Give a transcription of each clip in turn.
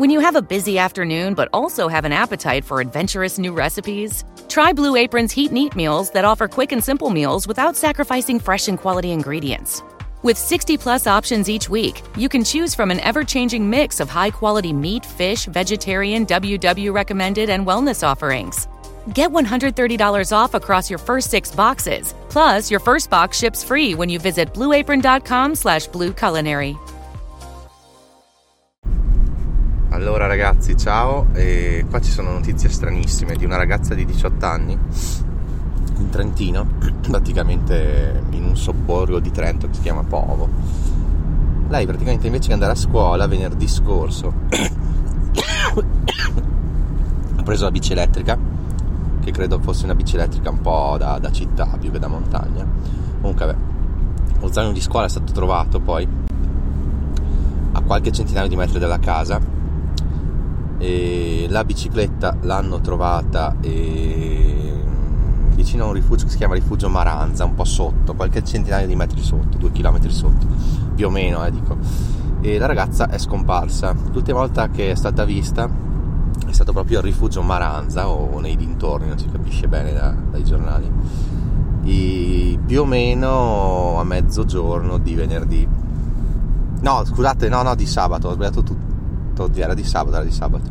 When you have a busy afternoon but also have an appetite for adventurous new recipes, try Blue Apron's Heat and Eat meals that offer quick and simple meals without sacrificing fresh and quality ingredients. With 60 plus options each week, you can choose from an ever changing mix of high quality meat, fish, vegetarian, WW recommended, and wellness offerings. Get $130 off across your first six boxes. Plus, your first box ships free when you visit blueapron.com slash blueculinary. Allora ragazzi, ciao, e qua ci sono notizie stranissime di una ragazza di 18 anni in Trentino, praticamente in un sobborgo di Trento che si chiama Povo. Lei praticamente invece di andare a scuola venerdì scorso ha preso la bici elettrica, che credo fosse una bici elettrica un po' da, da città più che da montagna. Comunque vabbè, lo zaino di scuola è stato trovato poi a qualche centinaio di metri dalla casa e la bicicletta l'hanno trovata e... vicino a un rifugio che si chiama Rifugio Maranza, un po' sotto, qualche centinaio di metri sotto, due chilometri sotto, più o meno, eh, dico. E la ragazza è scomparsa. L'ultima volta che è stata vista è stato proprio al rifugio Maranza o nei dintorni, non si capisce bene da, dai giornali. E più o meno a mezzogiorno di venerdì. No, scusate, no, no, di sabato, ho sbagliato tutto oddio era di sabato, era di sabato.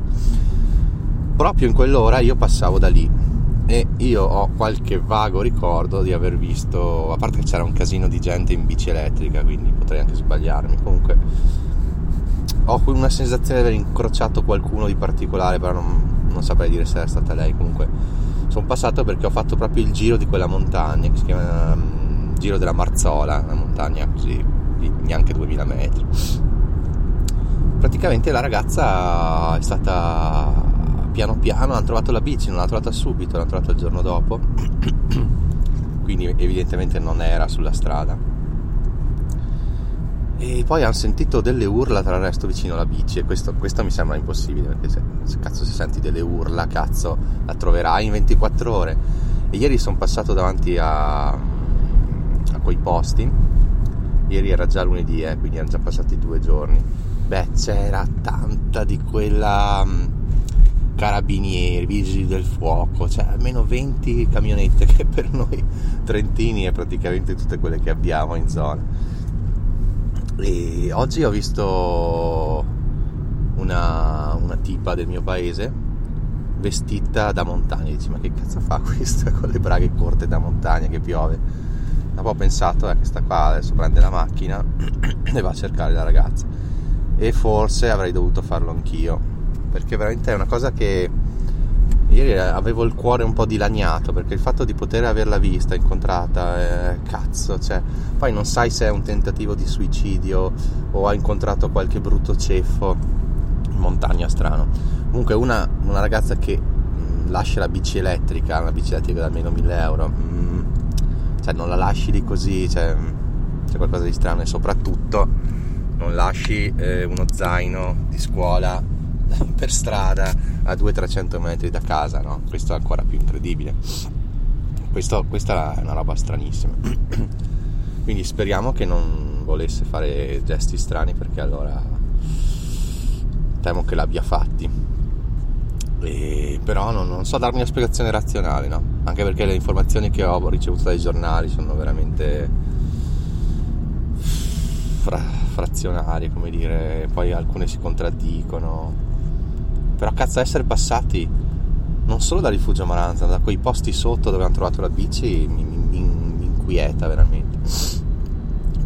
Proprio in quell'ora io passavo da lì e io ho qualche vago ricordo di aver visto, a parte che c'era un casino di gente in bici elettrica, quindi potrei anche sbagliarmi, comunque ho una sensazione di aver incrociato qualcuno di particolare, però non, non saprei dire se era stata lei, comunque sono passato perché ho fatto proprio il giro di quella montagna che si chiama um, Giro della Marzola, una montagna così di neanche 2000 metri praticamente la ragazza è stata piano piano, hanno trovato la bici, non l'ha trovata subito, l'hanno trovata il giorno dopo, quindi evidentemente non era sulla strada. E poi hanno sentito delle urla tra il resto vicino alla bici e questo, questo mi sembra impossibile perché se, se cazzo si senti delle urla, cazzo, la troverai in 24 ore. E ieri sono passato davanti a, a quei posti, ieri era già lunedì, eh, quindi erano già passati due giorni beh c'era tanta di quella um, carabinieri, vigili del fuoco, cioè almeno 20 camionette che per noi trentini è praticamente tutte quelle che abbiamo in zona. E oggi ho visto una, una tipa del mio paese vestita da montagna, dici ma che cazzo fa questa con le braghe corte da montagna che piove? Dopo ho pensato, eh, questa qua adesso prende la macchina e va a cercare la ragazza e forse avrei dovuto farlo anch'io perché veramente è una cosa che ieri avevo il cuore un po' dilaniato perché il fatto di poter averla vista, incontrata, eh, cazzo, cioè, poi non sai se è un tentativo di suicidio o ha incontrato qualche brutto ceffo in montagna strano. Comunque una, una ragazza che mh, mm, lascia la bici elettrica, una bici elettrica da almeno 1000 euro, mh, mm, cioè non la lasci lì così, cioè, c'è qualcosa di strano e soprattutto non lasci eh, uno zaino di scuola per strada a 200-300 metri da casa, no? Questo è ancora più incredibile. Questo, questa è una roba stranissima. Quindi speriamo che non volesse fare gesti strani perché allora temo che l'abbia fatti. E, però non, non, so darmi una spiegazione razionale, no? Anche perché le informazioni che ho ricevuto dai giornali sono veramente frazionarie, come dire, poi alcune si contraddicono. Però cazzo essere passati non solo dal rifugio Maranza, da quei posti sotto dove hanno trovato la bici mi, mi, mi inquieta veramente.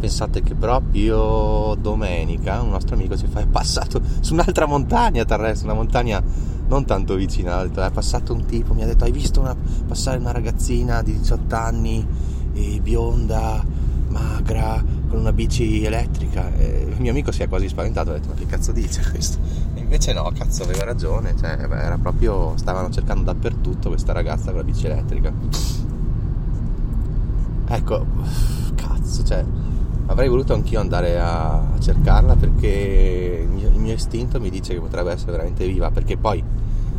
Pensate che proprio domenica un nostro amico ci fa è passato su un'altra montagna terrestre, una montagna non tanto vicina, è passato un tipo, mi ha detto hai visto una, passare una ragazzina di 18 anni, bionda, magra, con una bici elettrica. E il mio amico si è quasi spaventato, ha detto ma che cazzo dice questo? E invece no, cazzo aveva ragione, cioè, era proprio, stavano cercando dappertutto questa ragazza con la bici elettrica. Ecco, cazzo, cioè, avrei voluto anch'io andare a cercarla perché il mio, il mio istinto mi dice che potrebbe essere veramente viva, perché poi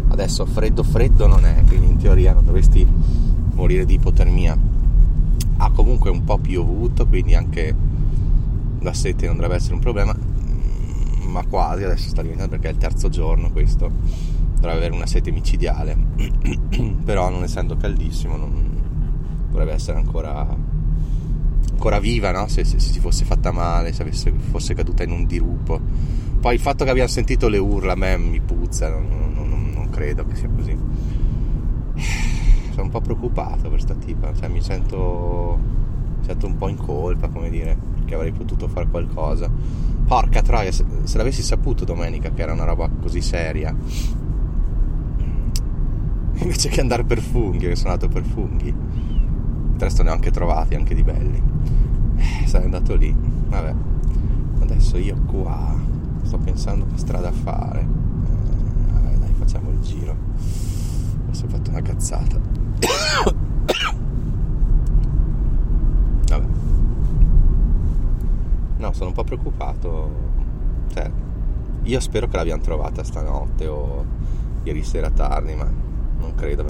adesso freddo freddo non è, quindi in teoria non dovresti morire di ipotermia ha comunque un po' piovuto quindi anche sete non dovrebbe essere un problema ma quasi adesso sta diventando perché è il terzo giorno questo dovrebbe avere una sete micidiale. Però non essendo caldissimo non, dovrebbe essere ancora ancora viva no? se, se, se, si fosse fatta male se avesse, fosse caduta in un dirupo. Poi il fatto che abbiamo sentito le urla a me mi puzza non, non, non credo che sia così. Sono un po' preoccupato per sta tipa cioè mi sento, mi sento un po' in colpa come dire perché avrei potuto fare qualcosa porca troia se, se l'avessi saputo domenica che era una roba così seria invece che andare per funghi, che sono andato per funghi. Il resto ne ho anche trovati, anche di belli. Eh, sarei andato lì. Vabbè, adesso io qua sto pensando che strada fare. Eh, vabbè, dai, facciamo il giro. Adesso ho fatto una cazzata. vabbè. No, sono un po' preoccupato. Cioè, io spero che l'abbiamo trovata stanotte o ieri sera tardi, ma non credo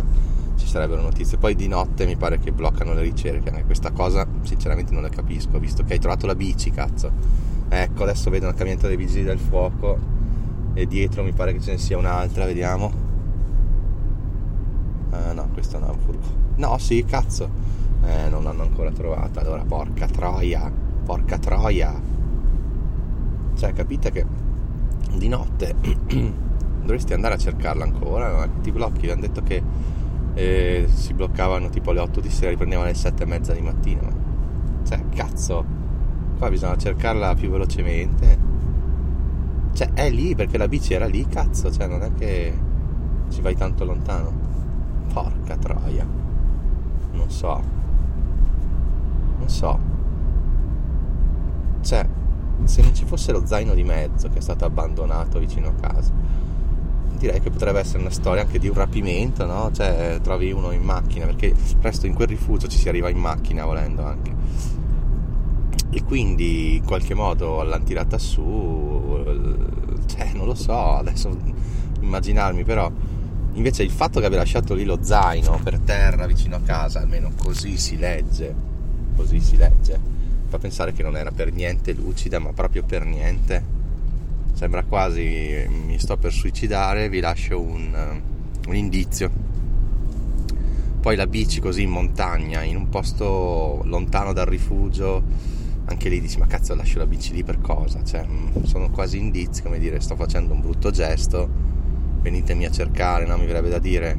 ci sarebbero notizie. Poi di notte mi pare che bloccano le ricerche, anche questa cosa sinceramente non la capisco, visto che hai trovato la bici, cazzo. Ecco, adesso vedo una camionetta dei vigili del fuoco e dietro mi pare che ce ne sia un'altra, vediamo. Uh, no, questo no è un furgo. No, sì, cazzo. Eh, non l'hanno ancora trovata. Allora, porca troia, porca troia. Cioè, capite che di notte dovresti andare a cercarla ancora, ti blocchi, hanno detto che eh, si bloccavano tipo alle 8 di sera, riprendevano alle 7 e mezza di mattina, cioè cazzo, qua bisogna cercarla più velocemente, cioè è lì perché la bici era lì, cazzo, cioè non è che ci vai tanto lontano, porca troia, non so, non so, cioè se non ci fosse lo zaino di mezzo che è stato abbandonato vicino a casa direi che potrebbe essere una storia anche di un rapimento, no? Cioè trovi uno in macchina, perché presto in quel rifugio ci si arriva in macchina volendo anche. E quindi in qualche modo l'hanno tirata su, cioè non lo so, adesso immaginarmi però invece il fatto che abbia lasciato lì lo zaino per terra vicino a casa, almeno così si legge, così si legge, fa pensare che non era per niente lucida, ma proprio per niente sembra quasi mi sto per suicidare, vi lascio un, un indizio. Poi la bici così in montagna, in un posto lontano dal rifugio, anche lì dici ma cazzo lascio la bici lì per cosa? Cioè, mm, sono quasi indizi, come dire, sto facendo un brutto gesto, venitemi a cercare, no? Mi verrebbe da dire,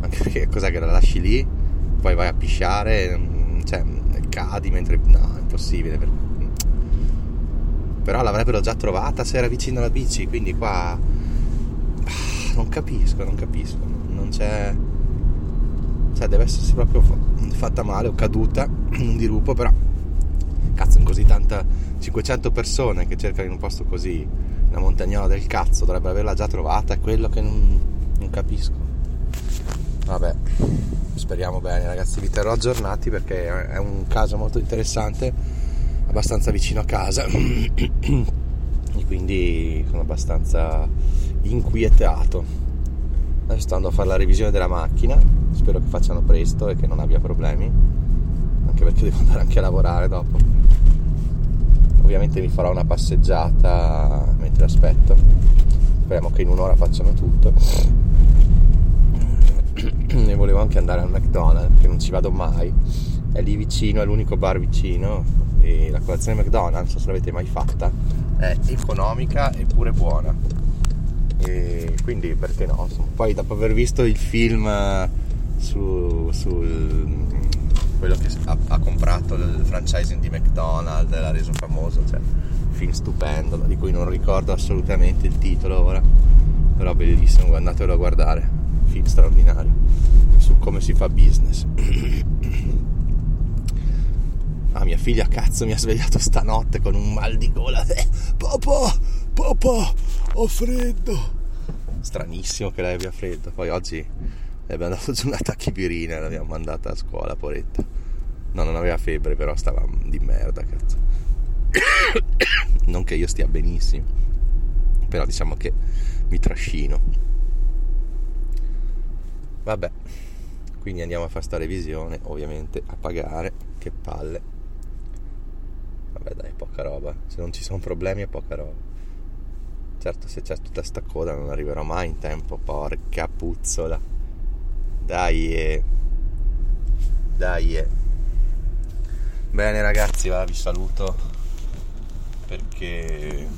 anche perché cos'è che la lasci lì, poi vai a pisciare, mm, cioè cadi mentre... no, è impossibile. Per però l'avrebbero già trovata se era vicino alla bici, quindi qua ah, non capisco, non capisco, non c'è cioè deve essersi proprio fatta male o caduta in un dirupo, però cazzo, in così tanta 500 persone che cercano in un posto così, una montagnola del cazzo, dovrebbe averla già trovata, è quello che non, non capisco. Vabbè, speriamo bene ragazzi, vi terrò aggiornati perché è un caso molto interessante abbastanza vicino a casa. E quindi sono abbastanza inquietato. Adesso sto andando a fare la revisione della macchina. Spero che facciano presto e che non abbia problemi. Anche perché devo andare anche a lavorare dopo. Ovviamente mi farò una passeggiata mentre aspetto. Speriamo che in un'ora facciano tutto e volevo anche andare al McDonald's che non ci vado mai è lì vicino, è l'unico bar vicino e la colazione McDonald's, se l'avete mai fatta, è economica eppure buona. E quindi perché no? Poi dopo aver visto il film eh, su, sul quello che ha, ha, comprato il franchising di McDonald's l'ha reso famoso, cioè film stupendo, di cui non ricordo assolutamente il titolo ora, però bellissimo, andatelo a guardare, film straordinario su come si fa business. Ah, mia figlia cazzo mi ha svegliato stanotte con un mal di gola. Eh, papà, papà, ho freddo. Stranissimo che lei abbia freddo. Poi oggi le abbiamo dato giù una tachipirina e l'abbiamo mandata a scuola, poretta. No, non aveva febbre, però stava di merda, cazzo. non che io stia benissimo, però diciamo che mi trascino. Vabbè, quindi andiamo a fare sta revisione, ovviamente a pagare, che palle vabbè dai, poca roba. Se non ci sono problemi è poca roba. certo se c'è tutta sta coda non arriverò mai in tempo, porca puzzola. Dai, eh. dai. Eh. Bene ragazzi, va, vi saluto perché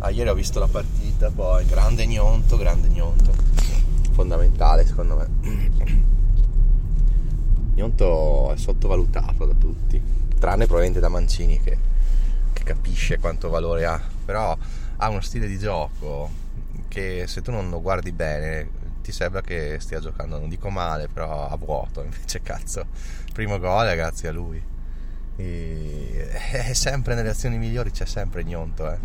ah, ieri ho visto la partita, poi grande gnonto, grande gnonto, fondamentale secondo me. Gnonto è sottovalutato da tutti, tranne probabilmente da Mancini che, che capisce quanto valore ha, però ha uno stile di gioco che se tu non lo guardi bene ti sembra che stia giocando, non dico male, però a vuoto, invece cazzo, primo gol è grazie a lui. E è sempre nelle azioni migliori c'è sempre Gnonto, eh.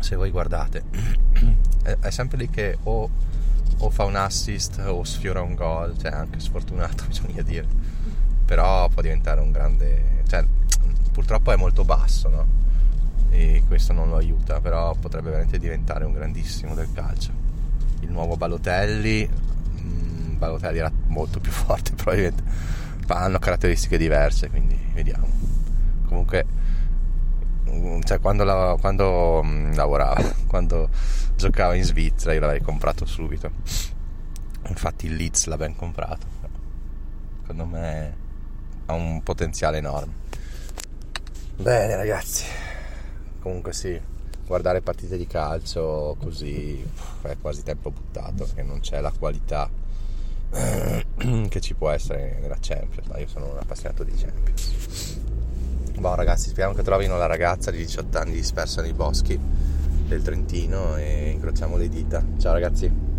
Se voi guardate, è, sempre lì che o, o, fa un assist o sfiora un gol, cioè anche sfortunato bisogna dire, però può diventare un grande, cioè purtroppo è molto basso, no? E questo non lo aiuta, però potrebbe veramente diventare un grandissimo del calcio. Il nuovo Balotelli, mh, Balotelli era molto più forte probabilmente hanno caratteristiche diverse, quindi vediamo. Comunque, mm, cioè, quando, la, quando mm, lavorava, quando giocava in Svizzera, io l'avrei comprato subito. Infatti, il Leeds l'ha ben comprato. Secondo me ha un potenziale enorme. Bene, ragazzi. Comunque, sì, guardare partite di calcio così è quasi tempo buttato perché non c'è la qualità che ci può essere nella Champions, ma io sono un appassionato di Champions. Boh ragazzi, speriamo che trovino la ragazza di 18 anni dispersa nei boschi del Trentino e incrociamo le dita. Ciao ragazzi.